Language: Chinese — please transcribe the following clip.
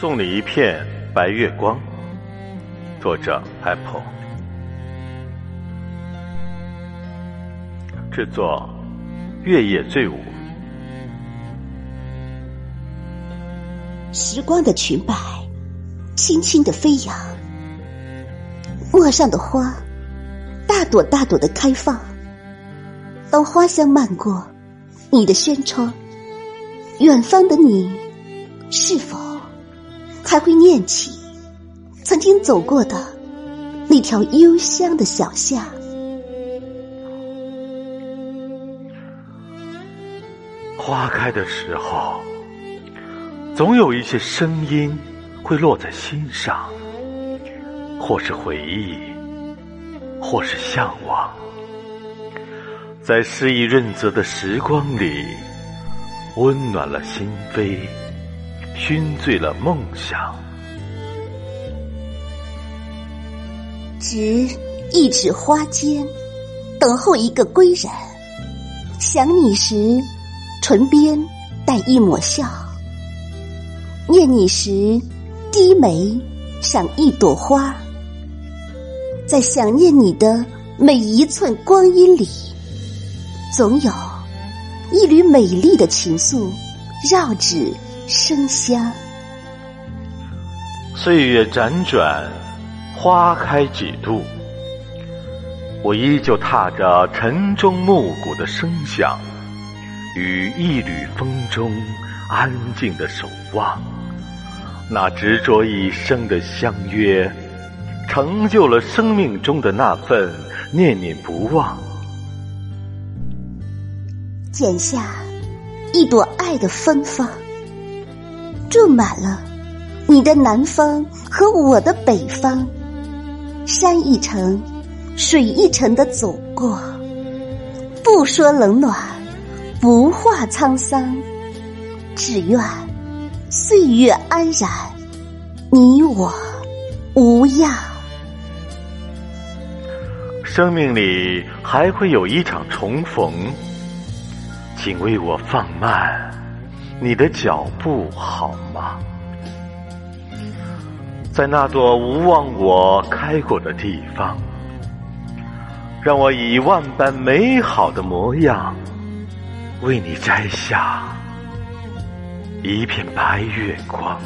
送你一片白月光。作者：Apple。制作：月夜醉舞。时光的裙摆轻轻的飞扬，陌上的花大朵大朵的开放。当花香漫过你的轩窗，远方的你是否还会念起曾经走过的那条幽香的小巷？花开的时候，总有一些声音会落在心上，或是回忆，或是向往。在诗意润泽的时光里，温暖了心扉，熏醉了梦想。执一纸花笺，等候一个归人。想你时，唇边带一抹笑；念你时，低眉赏一朵花。在想念你的每一寸光阴里。总有一缕美丽的情愫绕指生香。岁月辗转，花开几度，我依旧踏着晨钟暮鼓的声响，与一缕风中安静的守望。那执着一生的相约，成就了生命中的那份念念不忘。剪下一朵爱的芬芳，住满了你的南方和我的北方。山一程，水一程的走过，不说冷暖，不话沧桑，只愿岁月安然，你我无恙。生命里还会有一场重逢。请为我放慢你的脚步好吗？在那朵无望我开过的地方，让我以万般美好的模样，为你摘下一片白月光。